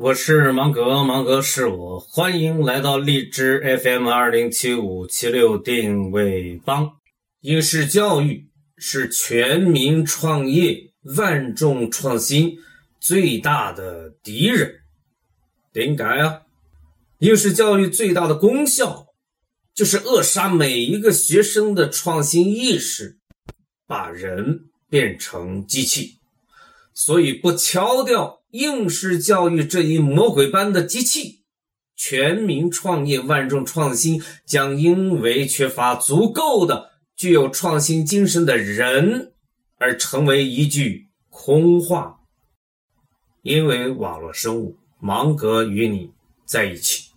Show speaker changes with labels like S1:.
S1: 我是芒格，芒格是我，欢迎来到荔枝 FM 二零七五七六定位帮。应试教育是全民创业、万众创新最大的敌人。点解啊？应试教育最大的功效就是扼杀每一个学生的创新意识，把人变成机器。所以不敲掉。应试教育这一魔鬼般的机器，全民创业、万众创新将因为缺乏足够的具有创新精神的人而成为一句空话。因为网络生物，芒格与你在一起。